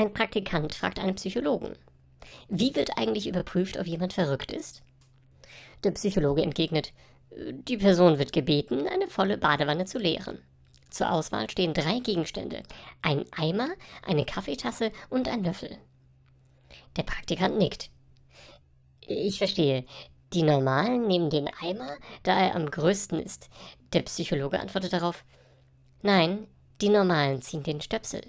Ein Praktikant fragt einen Psychologen. Wie wird eigentlich überprüft, ob jemand verrückt ist? Der Psychologe entgegnet, die Person wird gebeten, eine volle Badewanne zu leeren. Zur Auswahl stehen drei Gegenstände. Ein Eimer, eine Kaffeetasse und ein Löffel. Der Praktikant nickt. Ich verstehe. Die Normalen nehmen den Eimer, da er am größten ist. Der Psychologe antwortet darauf. Nein, die Normalen ziehen den Stöpsel.